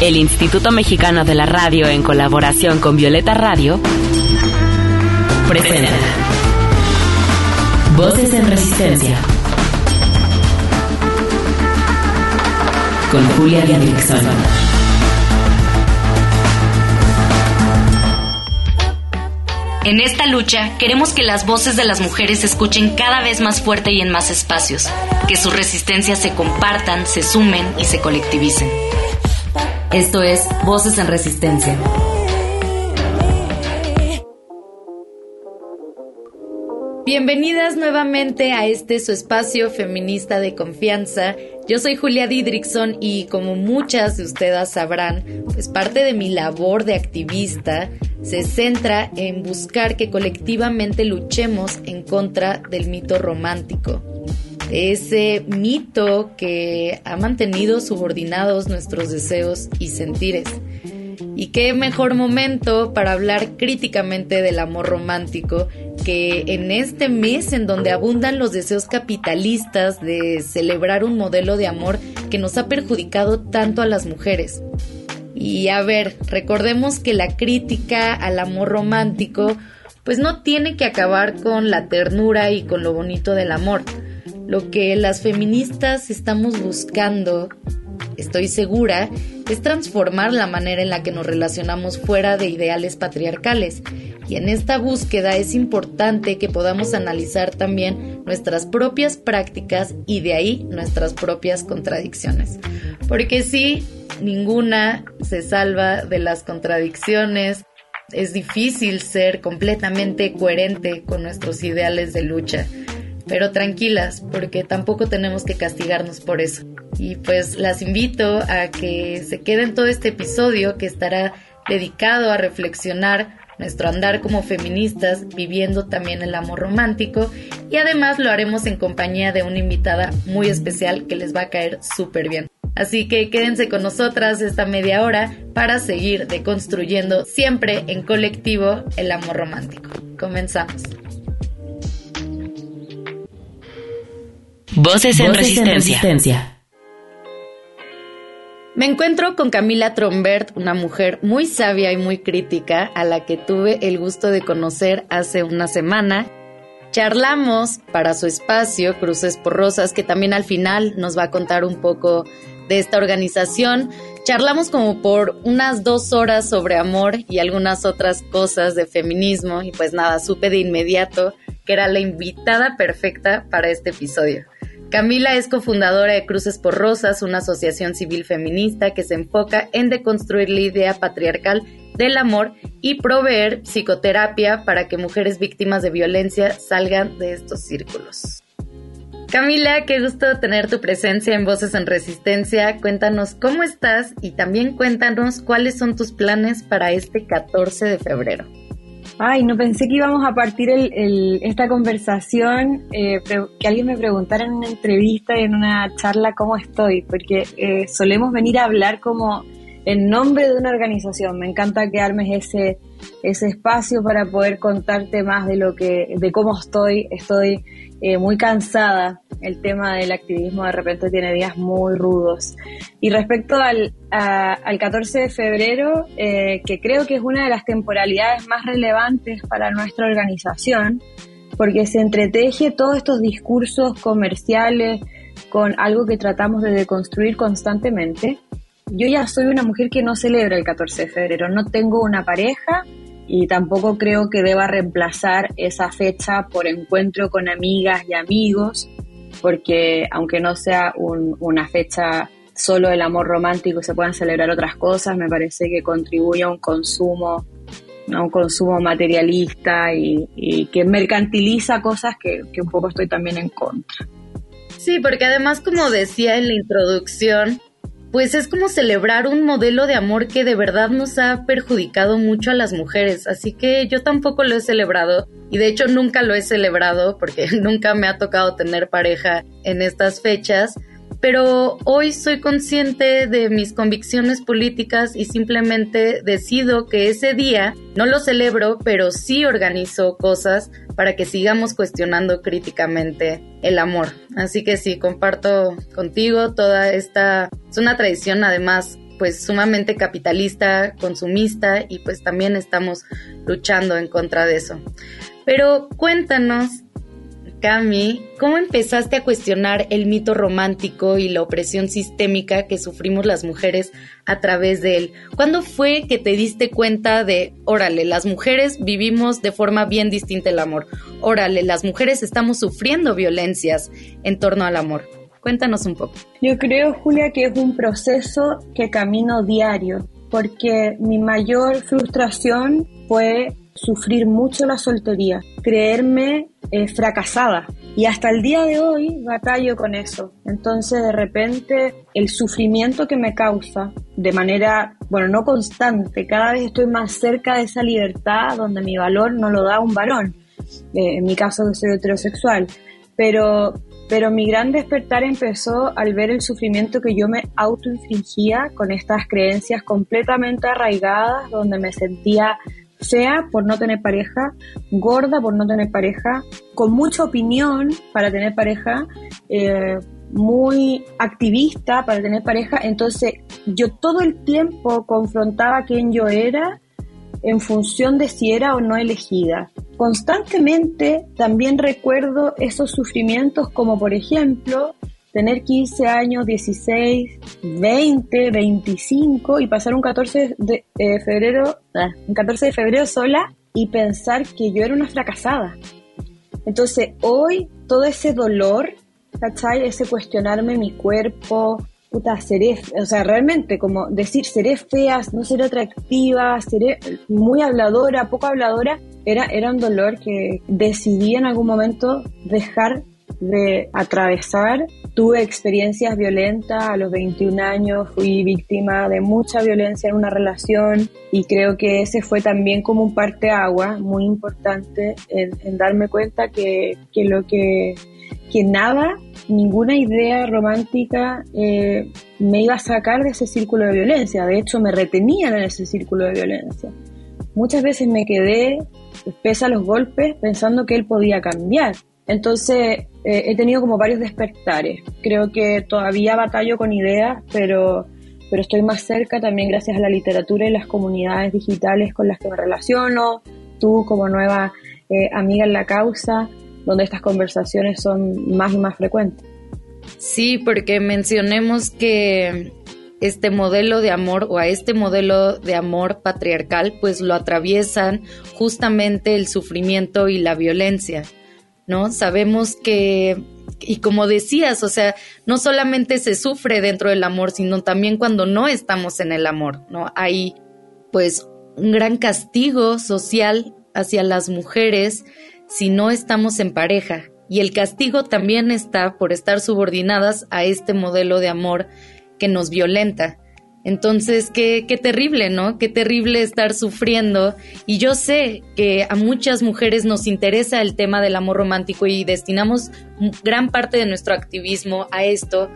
El Instituto Mexicano de la Radio, en colaboración con Violeta Radio, presenta Voces en Resistencia con Julia Dixon. En esta lucha queremos que las voces de las mujeres se escuchen cada vez más fuerte y en más espacios, que sus resistencias se compartan, se sumen y se colectivicen. Esto es Voces en Resistencia. Bienvenidas nuevamente a este su espacio feminista de confianza. Yo soy Julia Didrickson y como muchas de ustedes sabrán, pues parte de mi labor de activista se centra en buscar que colectivamente luchemos en contra del mito romántico. Ese mito que ha mantenido subordinados nuestros deseos y sentires. Y qué mejor momento para hablar críticamente del amor romántico que en este mes en donde abundan los deseos capitalistas de celebrar un modelo de amor que nos ha perjudicado tanto a las mujeres. Y a ver, recordemos que la crítica al amor romántico pues no tiene que acabar con la ternura y con lo bonito del amor. Lo que las feministas estamos buscando estoy segura, es transformar la manera en la que nos relacionamos fuera de ideales patriarcales. Y en esta búsqueda es importante que podamos analizar también nuestras propias prácticas y de ahí nuestras propias contradicciones. Porque sí, ninguna se salva de las contradicciones. Es difícil ser completamente coherente con nuestros ideales de lucha. Pero tranquilas, porque tampoco tenemos que castigarnos por eso. Y pues las invito a que se queden todo este episodio que estará dedicado a reflexionar nuestro andar como feministas, viviendo también el amor romántico y además lo haremos en compañía de una invitada muy especial que les va a caer súper bien. Así que quédense con nosotras esta media hora para seguir deconstruyendo siempre en colectivo el amor romántico. Comenzamos. Voces en, resistencia. Me encuentro con Camila Trombert, una mujer muy sabia y muy crítica a la que tuve el gusto de conocer hace una semana. Charlamos para su espacio Cruces por Rosas, que también al final nos va a contar un poco de esta organización. Charlamos como por unas dos horas sobre amor y algunas otras cosas de feminismo y pues nada, supe de inmediato que era la invitada perfecta para este episodio. Camila es cofundadora de Cruces por Rosas, una asociación civil feminista que se enfoca en deconstruir la idea patriarcal del amor y proveer psicoterapia para que mujeres víctimas de violencia salgan de estos círculos. Camila, qué gusto tener tu presencia en Voces en Resistencia. Cuéntanos cómo estás y también cuéntanos cuáles son tus planes para este 14 de febrero. Ay, no pensé que íbamos a partir esta conversación, eh, que alguien me preguntara en una entrevista, en una charla, cómo estoy, porque eh, solemos venir a hablar como en nombre de una organización. Me encanta que armes ese, ese espacio para poder contarte más de lo que, de cómo estoy. Estoy eh, muy cansada. El tema del activismo de repente tiene días muy rudos. Y respecto al, al 14 de febrero, eh, que creo que es una de las temporalidades más relevantes para nuestra organización, porque se entreteje todos estos discursos comerciales con algo que tratamos de deconstruir constantemente. Yo ya soy una mujer que no celebra el 14 de febrero, no tengo una pareja, y tampoco creo que deba reemplazar esa fecha por encuentro con amigas y amigos, porque aunque no sea una fecha solo del amor romántico se puedan celebrar otras cosas, me parece que contribuye a un consumo, a un consumo materialista y, que mercantiliza cosas que un poco estoy también en contra. Sí, porque además, como decía en la introducción, pues es como celebrar un modelo de amor que de verdad nos ha perjudicado mucho a las mujeres. Así que yo tampoco lo he celebrado y de hecho nunca lo he celebrado porque nunca me ha tocado tener pareja en estas fechas pero hoy soy consciente de mis convicciones políticas y simplemente decido que ese día no lo celebro, pero sí organizo cosas para que sigamos cuestionando críticamente el amor. Así que sí, comparto contigo toda esta... Es una tradición además pues sumamente capitalista, consumista y pues también estamos luchando en contra de eso. Pero cuéntanos, Cami, ¿cómo empezaste a cuestionar el mito romántico y la opresión sistémica que sufrimos las mujeres a través de él? ¿Cuándo fue que te diste cuenta de, órale, las mujeres vivimos de forma bien distinta el amor? Órale, las mujeres estamos sufriendo violencias en torno al amor. Cuéntanos un poco. Yo creo, Julia, que es un proceso que camino diario, porque mi mayor frustración fue sufrir mucho la soltería, creerme eh, fracasada. Y hasta el día de hoy batallo con eso. Entonces de repente el sufrimiento que me causa de manera, bueno, no constante, cada vez estoy más cerca de esa libertad donde mi valor no lo da un varón. Eh, en mi caso que soy heterosexual. Pero pero mi gran despertar empezó al ver el sufrimiento que yo me autoinfligía con estas creencias completamente arraigadas, donde me sentía fea por no tener pareja, gorda por no tener pareja, con mucha opinión para tener pareja, eh, muy activista para tener pareja. Entonces yo todo el tiempo confrontaba quién yo era en función de si era o no elegida. Constantemente también recuerdo esos sufrimientos como por ejemplo tener 15 años, 16, 20, 25 y pasar un 14 de eh, febrero, ah, un 14 de febrero sola y pensar que yo era una fracasada. Entonces hoy todo ese dolor, ¿cachai? Ese cuestionarme mi cuerpo, puta, seré, o sea, realmente como decir, seré fea, no seré atractiva, seré muy habladora, poco habladora, era, era un dolor que decidí en algún momento dejar de atravesar. Tuve experiencias violentas a los 21 años, fui víctima de mucha violencia en una relación y creo que ese fue también como un parteagua muy importante en, en darme cuenta que, que lo que que nada, ninguna idea romántica eh, me iba a sacar de ese círculo de violencia. De hecho, me retenían en ese círculo de violencia. Muchas veces me quedé, pese a los golpes, pensando que él podía cambiar. Entonces, eh, he tenido como varios despertares. Creo que todavía batallo con ideas, pero, pero estoy más cerca también gracias a la literatura y las comunidades digitales con las que me relaciono. Tú como nueva eh, amiga en la causa, donde estas conversaciones son más y más frecuentes. Sí, porque mencionemos que este modelo de amor o a este modelo de amor patriarcal pues lo atraviesan justamente el sufrimiento y la violencia, ¿no? Sabemos que, y como decías, o sea, no solamente se sufre dentro del amor, sino también cuando no estamos en el amor, ¿no? Hay pues un gran castigo social hacia las mujeres si no estamos en pareja. Y el castigo también está por estar subordinadas a este modelo de amor que nos violenta. Entonces, qué, qué terrible, ¿no? Qué terrible estar sufriendo. Y yo sé que a muchas mujeres nos interesa el tema del amor romántico y destinamos gran parte de nuestro activismo a esto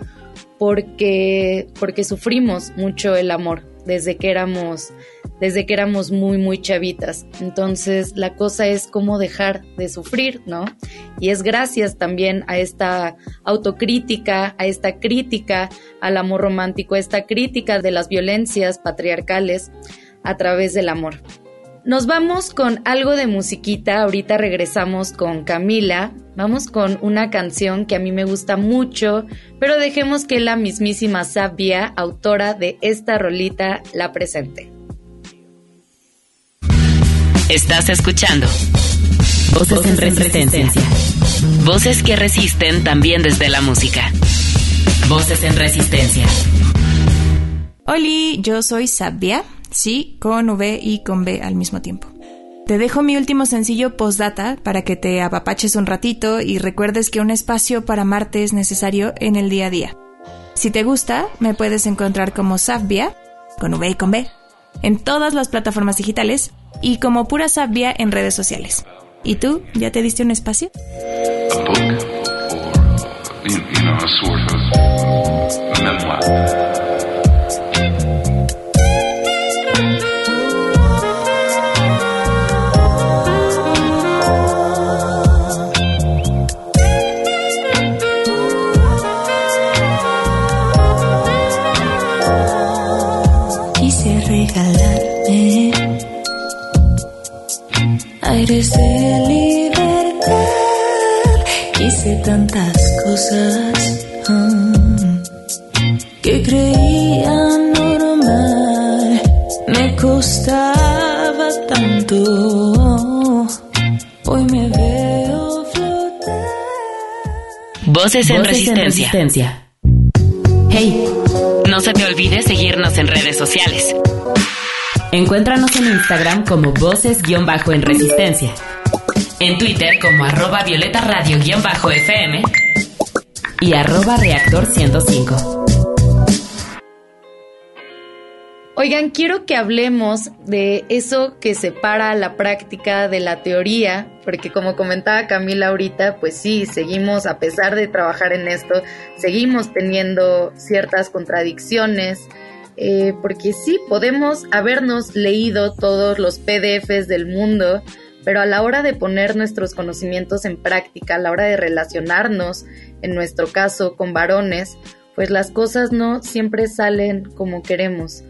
porque, porque sufrimos mucho el amor desde que éramos desde que éramos muy, muy chavitas. Entonces, la cosa es cómo dejar de sufrir, ¿no? Y es gracias también a esta autocrítica, a esta crítica al amor romántico, a esta crítica de las violencias patriarcales a través del amor. Nos vamos con algo de musiquita, ahorita regresamos con Camila, vamos con una canción que a mí me gusta mucho, pero dejemos que la mismísima Sabia, autora de esta rolita, la presente. Estás escuchando Voces, en, resistencia. Voces que resisten también desde la música. Voces en Resistencia. Hola, yo soy Sabia, Sí, con V y con B al mismo tiempo. Te dejo mi último sencillo postdata para que te apapaches un ratito y recuerdes que un espacio para Marte es necesario en el día a día. Si te gusta, me puedes encontrar como Savvia, con V y con B, en todas las plataformas digitales y como Pura Savvia en redes sociales. ¿Y tú, ya te diste un espacio? A or, a. Tantas cosas mm, que creía normal, me costaba tanto. Hoy me veo flotar. Voces en, resistencia. Hey, no se te olvide seguirnos en redes sociales. Encuéntranos en Instagram como voces-en resistencia. En Twitter como arroba violeta radio-fm y arroba reactor 105. Oigan, quiero que hablemos de eso que separa la práctica de la teoría, porque como comentaba Camila ahorita, pues sí, seguimos, a pesar de trabajar en esto, seguimos teniendo ciertas contradicciones, eh, porque sí, podemos habernos leído todos los PDFs del mundo, pero a la hora de poner nuestros conocimientos en práctica, a la hora de relacionarnos, en nuestro caso, con varones, pues las cosas no siempre salen como queremos.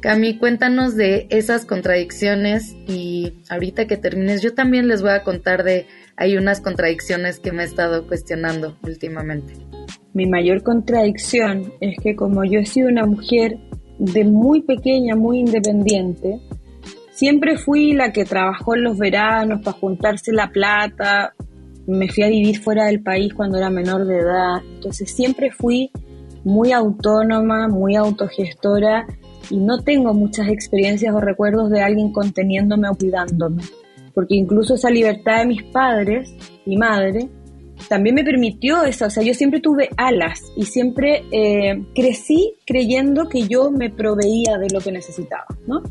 Cami, cuéntanos de esas contradicciones y ahorita que termines yo también les voy a contar de hay unas contradicciones que me he estado cuestionando últimamente. Mi mayor contradicción es que como yo he sido una mujer de muy pequeña, muy independiente, siempre fui la que trabajó en los veranos para juntarse la plata, me fui a vivir fuera del país cuando era menor de edad, entonces siempre fui muy autónoma, muy autogestora y no tengo muchas experiencias o recuerdos de alguien conteniéndome o cuidándome, porque incluso esa libertad de mis padres y madre también me permitió eso, o sea, yo siempre tuve alas y siempre eh, crecí creyendo que yo me proveía de lo que necesitaba, ¿no?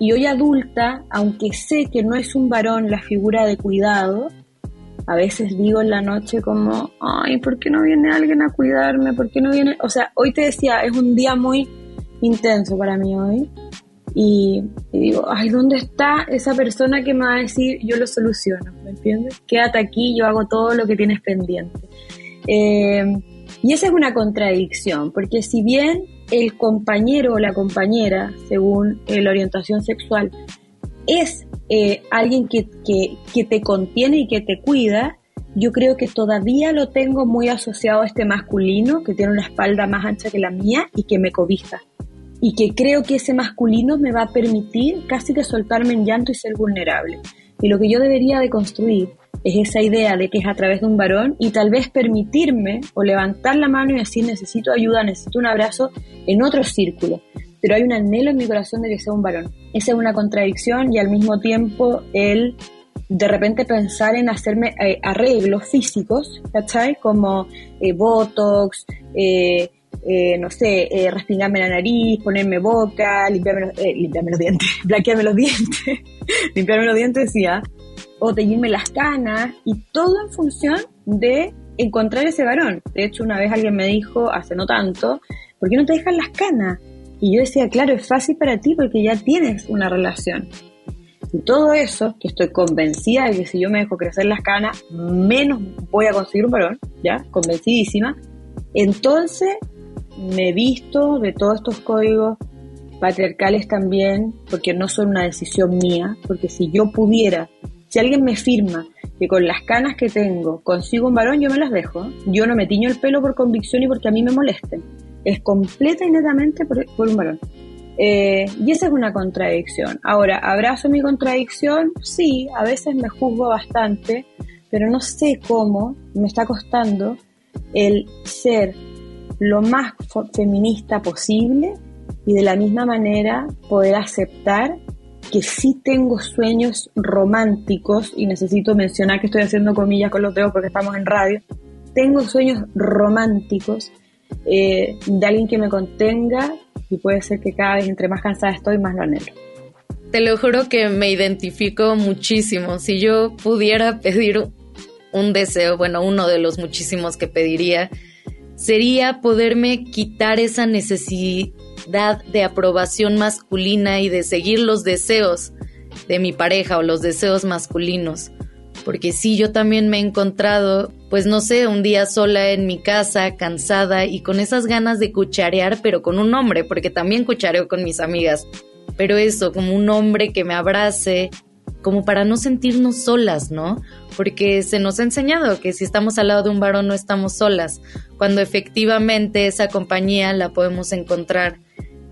Y hoy adulta, aunque sé que no es un varón la figura de cuidado, a veces digo en la noche como, ay, ¿por qué no viene alguien a cuidarme? ¿Por qué no viene? O sea, hoy te decía, es un día muy intenso para mí hoy. Y, digo, ay, ¿dónde está esa persona que me va a decir yo lo soluciono? ¿Me entiendes? Quédate aquí, yo hago todo lo que tienes pendiente. Eh, y esa es una contradicción, porque si bien el compañero o la compañera, según eh, la orientación sexual, es eh, alguien que, que, que te contiene y que te cuida, yo creo que todavía lo tengo muy asociado a este masculino que tiene una espalda más ancha que la mía y que me cobija y que creo que ese masculino me va a permitir casi que soltarme en llanto y ser vulnerable. Y lo que yo debería de construir es esa idea de que es a través de un varón y tal vez permitirme o levantar la mano y decir necesito ayuda, necesito un abrazo en otro círculo. Pero hay un anhelo en mi corazón de que sea un varón. Esa es una contradicción y al mismo tiempo el de repente pensar en hacerme eh, arreglos físicos, ¿cachai? Como eh, Botox, eh, no sé, respingarme la nariz, ponerme boca, limpiarme los, limpiarme los dientes, blanquearme los dientes, limpiarme los dientes, decía, o teñirme las canas, y todo en función de encontrar ese varón. De hecho, una vez alguien me dijo, hace no tanto, ¿por qué no te dejan las canas? Y yo decía, claro, es fácil para ti porque ya tienes una relación. Y todo eso, que estoy convencida de que si yo me dejo crecer las canas, menos voy a conseguir un varón, ¿ya? Convencidísima. Entonces me visto de todos estos códigos patriarcales también, porque no son una decisión mía, porque si yo pudiera, si alguien me firma que con las canas que tengo consigo un varón, yo me las dejo. Yo no me tiño el pelo por convicción y porque a mí me molesten. Es completa y netamente por, un varón. Eh, y esa es una contradicción. Ahora, ¿abrazo mi contradicción? Sí, a veces me juzgo bastante, pero no sé cómo me está costando el ser lo más feminista posible y de la misma manera poder aceptar que sí tengo sueños románticos, y necesito mencionar que estoy haciendo comillas con los dedos porque estamos en radio, tengo sueños románticos eh, de alguien que me contenga y puede ser que cada vez entre más cansada estoy, más lo anhelo. Te lo juro que me identifico muchísimo. Si yo pudiera pedir un deseo, bueno, uno de los muchísimos que pediría, sería poderme quitar esa necesidad de aprobación masculina y de seguir los deseos de mi pareja o los deseos masculinos. Porque sí, yo también me he encontrado, pues no sé, un día sola en mi casa, cansada y con esas ganas de cucharear, pero con un hombre, porque también cuchareo con mis amigas. pero eso, como un hombre que me abrace, como para no sentirnos solas, ¿no? Porque se nos ha enseñado que si estamos al lado de un varón no estamos solas, cuando efectivamente esa compañía la podemos encontrar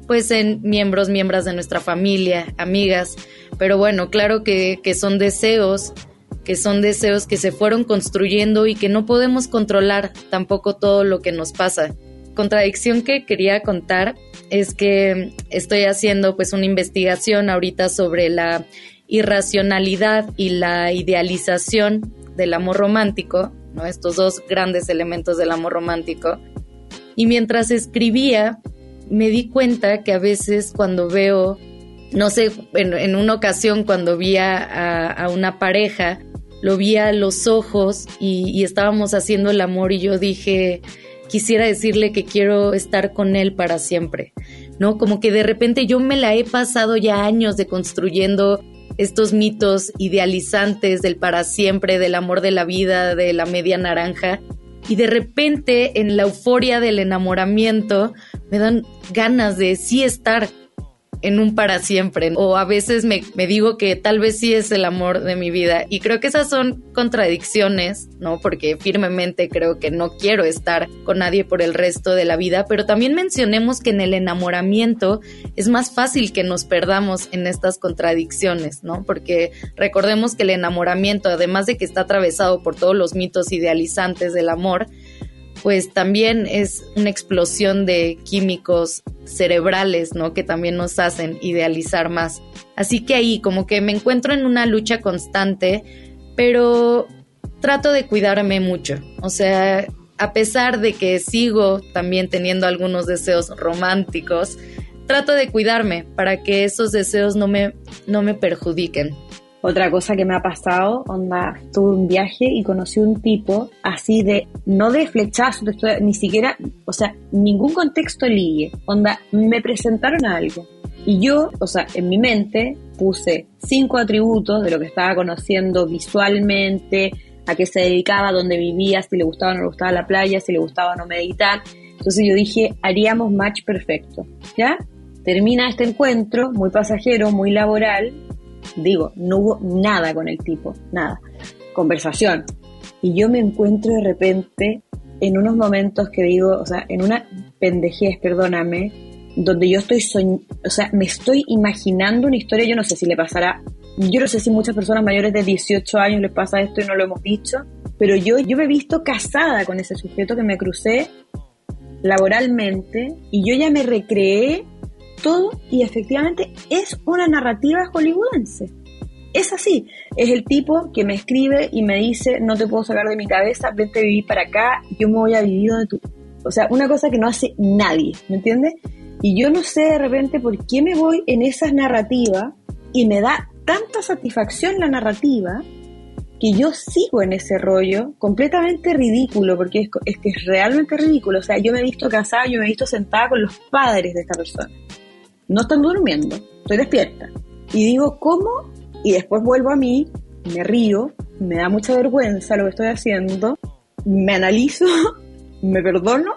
pues en miembros, miembros de nuestra familia, amigas, pero bueno, claro que, que son deseos, que son deseos que se fueron construyendo y que no podemos controlar tampoco todo lo que nos pasa. Contradicción que quería contar es que estoy haciendo pues una investigación ahorita sobre la irracionalidad y la idealización del amor romántico, ¿no? estos dos grandes elementos del amor romántico. Y mientras escribía, me di cuenta que a veces cuando veo, no sé, en, una ocasión cuando vi a, una pareja, lo vi a los ojos y, y estábamos haciendo el amor y yo dije, quisiera decirle que quiero estar con él para siempre, ¿no? Como que de repente yo me la he pasado ya años de construyendo estos mitos idealizantes del para siempre, del amor de la vida, de la media naranja. Y de repente, en la euforia del enamoramiento, me dan ganas de sí estar en un para siempre. O a veces me, digo que tal vez sí es el amor de mi vida. Y creo que esas son contradicciones, ¿no? Porque firmemente creo que no quiero estar con nadie por el resto de la vida. Pero también mencionemos que en el enamoramiento es más fácil que nos perdamos en estas contradicciones, ¿no? Porque recordemos que el enamoramiento, además de que está atravesado por todos los mitos idealizantes del amor, pues también es una explosión de químicos cerebrales, ¿no? Que también nos hacen idealizar más. Así que ahí como que me encuentro en una lucha constante, pero trato de cuidarme mucho. O sea, a pesar de que sigo también teniendo algunos deseos románticos, trato de cuidarme para que esos deseos no me, no me perjudiquen. Otra cosa que me ha pasado, onda, tuve un viaje y conocí un tipo así de, no de flechazo, ni siquiera, o sea, ningún contexto ligue, onda, me presentaron algo. Y yo, o sea, en mi mente puse cinco atributos de lo que estaba conociendo visualmente, a qué se dedicaba, dónde vivía, si le gustaba o no le gustaba la playa, si le gustaba o no meditar. Entonces yo dije, haríamos match perfecto, ¿ya? Termina este encuentro, muy pasajero, muy laboral, Digo, no hubo nada con el tipo, nada. Conversación. Y yo me encuentro de repente en unos momentos que digo, o sea, en una pendejez, perdóname, donde yo estoy o sea, me estoy imaginando una historia, yo no sé si le pasará, yo no sé si muchas personas mayores de 18 años les pasa esto y no lo hemos dicho, pero yo, yo me he visto casada con ese sujeto que me crucé laboralmente y yo ya me recreé todo y efectivamente es una narrativa hollywoodense. Es así, es el tipo que me escribe y me dice, no te puedo sacar de mi cabeza, vete a vivir para acá, yo me voy a vivir donde tú... O sea, una cosa que no hace nadie, ¿me entiendes? Y yo no sé de repente por qué me voy en esas narrativas y me da tanta satisfacción la narrativa que yo sigo en ese rollo completamente ridículo, porque es, es que es realmente ridículo. O sea, yo me he visto casada, yo me he visto sentada con los padres de esta persona no están durmiendo, estoy despierta. Y digo, ¿cómo? Y después vuelvo a mí, me río, me da mucha vergüenza lo que estoy haciendo, me analizo, me perdono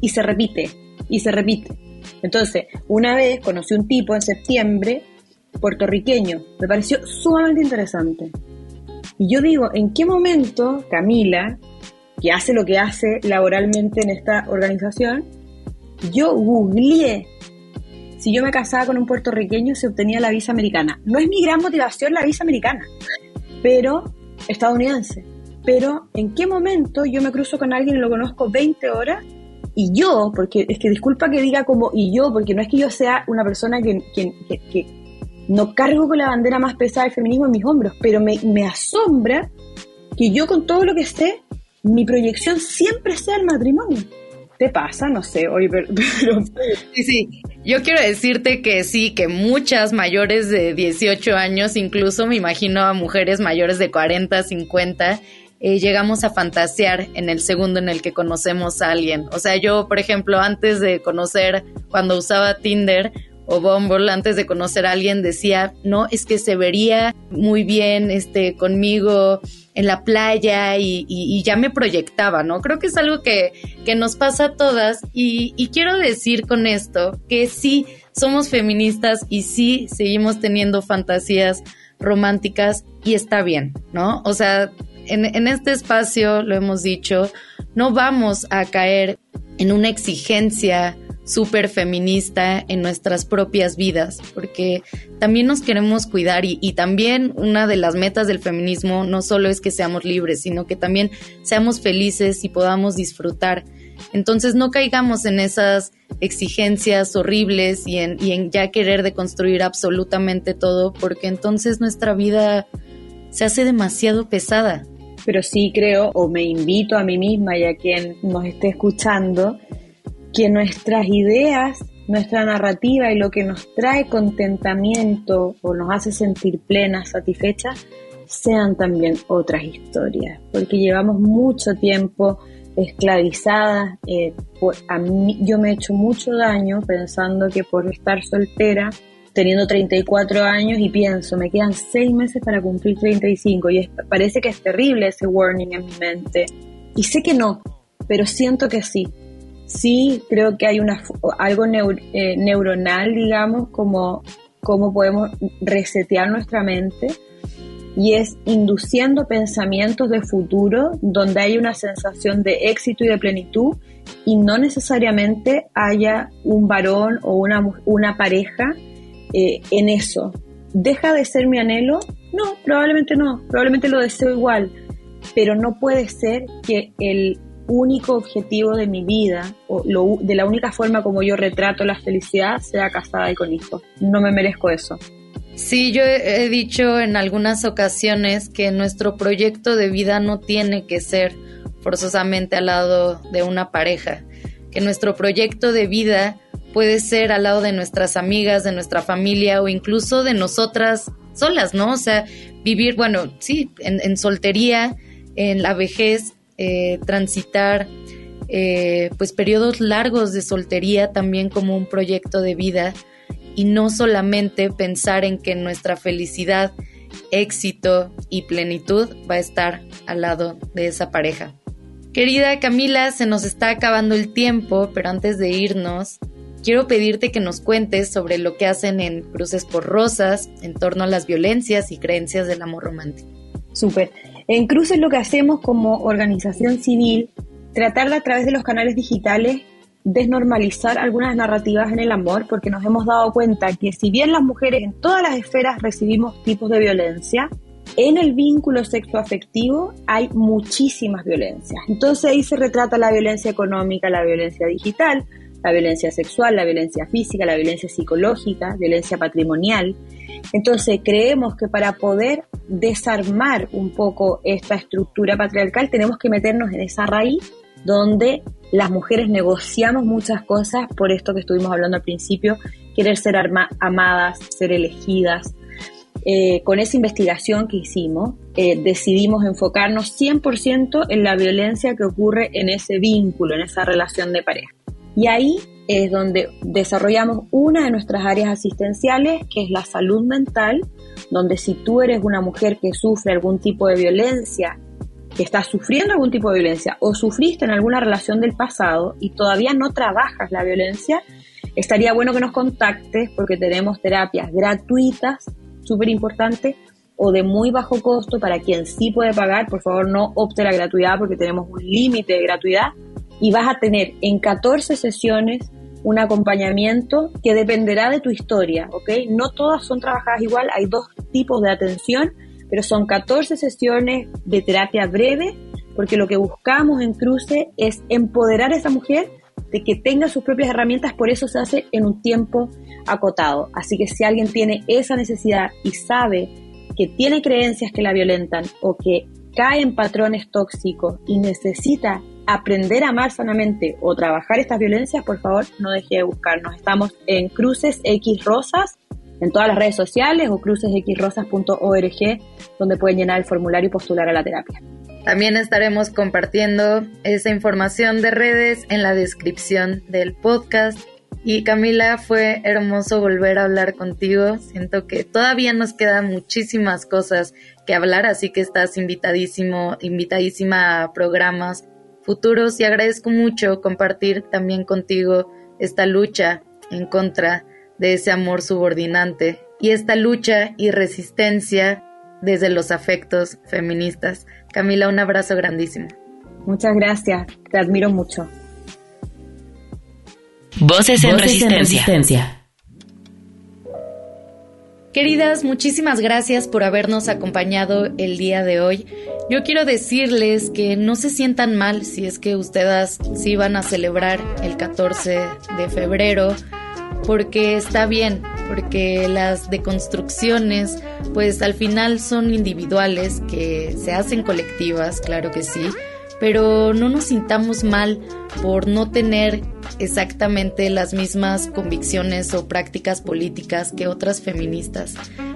y se repite, y se repite. Entonces, una vez conocí un tipo en septiembre, puertorriqueño, me pareció sumamente interesante. Y yo digo, ¿en qué momento Camila, que hace lo que hace laboralmente en esta organización, yo googleé si yo me casaba con un puertorriqueño se obtenía la visa americana. No es mi gran motivación la visa americana, pero estadounidense. Pero ¿en qué momento yo me cruzo con alguien y lo conozco 20 horas? Y yo, porque es que disculpa que diga como y yo, porque no es que yo sea una persona que, que, no cargo con la bandera más pesada del feminismo en mis hombros, pero me, me asombra que yo con todo lo que sé, mi proyección siempre sea el matrimonio. ¿Te pasa? No sé, oye, pero, Sí, sí, yo quiero decirte que sí, que muchas mayores de 18 años, incluso me imagino a mujeres mayores de 40, 50, eh, llegamos a fantasear en el segundo en el que conocemos a alguien. O sea, yo, por ejemplo, antes de conocer, cuando usaba Tinder, o Bumble antes de conocer a alguien decía, no, es que se vería muy bien este, conmigo en la playa y, ya me proyectaba, ¿no? Creo que es algo que, que nos pasa a todas y, y quiero decir con esto que sí somos feministas y sí seguimos teniendo fantasías románticas y está bien, ¿no? O sea, en, en este espacio, lo hemos dicho, no vamos a caer en una exigencia súper feminista en nuestras propias vidas, porque también nos queremos cuidar y, también una de las metas del feminismo no solo es que seamos libres, sino que también seamos felices y podamos disfrutar. Entonces no caigamos en esas exigencias horribles y y en ya querer deconstruir absolutamente todo, porque entonces nuestra vida se hace demasiado pesada. Pero sí creo, o me invito a mí misma y a quien nos esté escuchando, que nuestras ideas, nuestra narrativa y lo que nos trae contentamiento o nos hace sentir plenas, satisfechas, sean también otras historias, porque llevamos mucho tiempo esclavizadas. Eh, yo me he hecho mucho daño pensando que por estar soltera, teniendo 34 años y pienso, me quedan 6 meses para cumplir 35 y parece que es terrible ese warning en mi mente. Y sé que no, pero siento que sí sí creo que hay una, algo eh, neuronal, digamos, como cómo podemos resetear nuestra mente y es induciendo pensamientos de futuro donde hay una sensación de éxito y de plenitud y no necesariamente haya un varón o una, una pareja eh, en eso. ¿Deja de ser mi anhelo? No, probablemente no, probablemente lo deseo igual, pero no puede ser que el único objetivo de mi vida, o de la única forma como yo retrato la felicidad, sea casada y con hijos. No me merezco eso. Sí, yo he dicho en algunas ocasiones que nuestro proyecto de vida no tiene que ser forzosamente al lado de una pareja, que nuestro proyecto de vida puede ser al lado de nuestras amigas, de nuestra familia o incluso de nosotras solas, ¿no? O sea, vivir, bueno, sí, en soltería, en la vejez, eh, transitar eh, pues periodos largos de soltería también como un proyecto de vida y no solamente pensar en que nuestra felicidad, éxito y plenitud va a estar al lado de esa pareja. Querida Camila, se nos está acabando el tiempo, pero antes de irnos, quiero pedirte que nos cuentes sobre lo que hacen en Cruces por Rosas en torno a las violencias y creencias del amor romántico. Súper. En Cruces lo que hacemos como organización civil, tratar de a través de los canales digitales desnormalizar algunas narrativas en el amor, porque nos hemos dado cuenta que si bien las mujeres en todas las esferas recibimos tipos de violencia, en el vínculo sexoafectivo hay muchísimas violencias. Entonces ahí se retrata la violencia económica, la violencia digital, la violencia sexual, la violencia física, la violencia psicológica, violencia patrimonial. Entonces creemos que para poder desarmar un poco esta estructura patriarcal tenemos que meternos en esa raíz donde las mujeres negociamos muchas cosas por esto que estuvimos hablando al principio, querer ser amadas, ser elegidas. Eh, con esa investigación que hicimos, eh, decidimos enfocarnos 100% en la violencia que ocurre en ese vínculo, en esa relación de pareja. Y ahí es donde desarrollamos una de nuestras áreas asistenciales, que es la salud mental, donde si tú eres una mujer que sufre algún tipo de violencia, que estás sufriendo algún tipo de violencia o sufriste en alguna relación del pasado y todavía no trabajas la violencia, estaría bueno que nos contactes porque tenemos terapias gratuitas, súper importante, o de muy bajo costo para quien sí puede pagar. Por favor, no opte la gratuidad porque tenemos un límite de gratuidad y vas a tener en 14 sesiones un acompañamiento que dependerá de tu historia, ¿ok? No todas son trabajadas igual, hay dos tipos de atención, pero son 14 sesiones de terapia breve, porque lo que buscamos en Cruce es empoderar a esa mujer de que tenga sus propias herramientas, por eso se hace en un tiempo acotado. Así que si alguien tiene esa necesidad y sabe que tiene creencias que la violentan o que cae en patrones tóxicos y necesita aprender a amar sanamente o trabajar estas violencias, por favor, no deje de buscarnos. Estamos en Cruces X Rosas, en todas las redes sociales o crucesxrosas.org, donde pueden llenar el formulario y postular a la terapia. También estaremos compartiendo esa información de redes en la descripción del podcast. Y Camila, fue hermoso volver a hablar contigo. Siento que todavía nos quedan muchísimas cosas que hablar, así que estás invitadísimo, invitadísima a programas futuros y agradezco mucho compartir también contigo esta lucha en contra de ese amor subordinante y esta lucha y resistencia desde los afectos feministas. Camila, un abrazo grandísimo. Muchas gracias, te admiro mucho. Voces en, resistencia. Queridas, muchísimas gracias por habernos acompañado el día de hoy. Yo quiero decirles que no se sientan mal si es que ustedes sí van a celebrar el 14 de febrero, porque está bien, porque las deconstrucciones pues al final son individuales, que se hacen colectivas, claro que sí, pero no nos sintamos mal por no tener exactamente las mismas convicciones o prácticas políticas que otras feministas.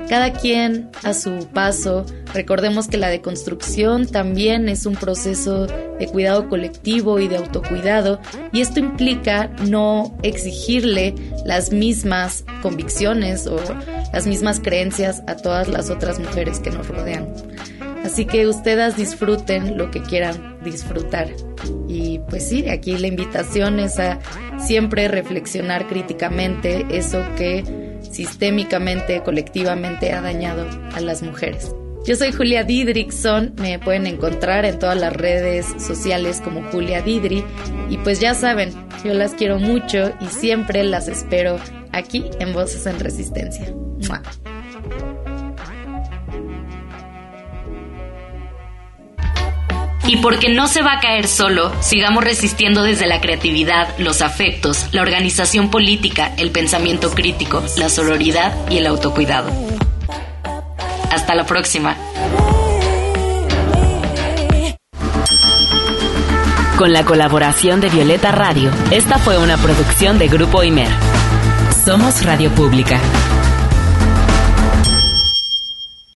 Cada quien a su paso, recordemos que la deconstrucción también es un proceso de cuidado colectivo y de autocuidado y esto implica no exigirle las mismas convicciones o las mismas creencias a todas las otras mujeres que nos rodean. Así que ustedes disfruten lo que quieran disfrutar. Y pues sí, aquí la invitación es a siempre reflexionar críticamente eso que sistémicamente, colectivamente ha dañado a las mujeres. Yo soy Julia Didrikson, me pueden encontrar en todas las redes sociales como Julia Didri y pues ya saben, yo las quiero mucho y siempre las espero aquí en Voces en Resistencia. Y porque no se va a caer solo, sigamos resistiendo desde la creatividad, los afectos, la organización política, el pensamiento crítico, la sororidad y el autocuidado. Hasta la próxima. Con la colaboración de Violeta Radio, esta fue una producción de Grupo Imer. Somos Radio Pública.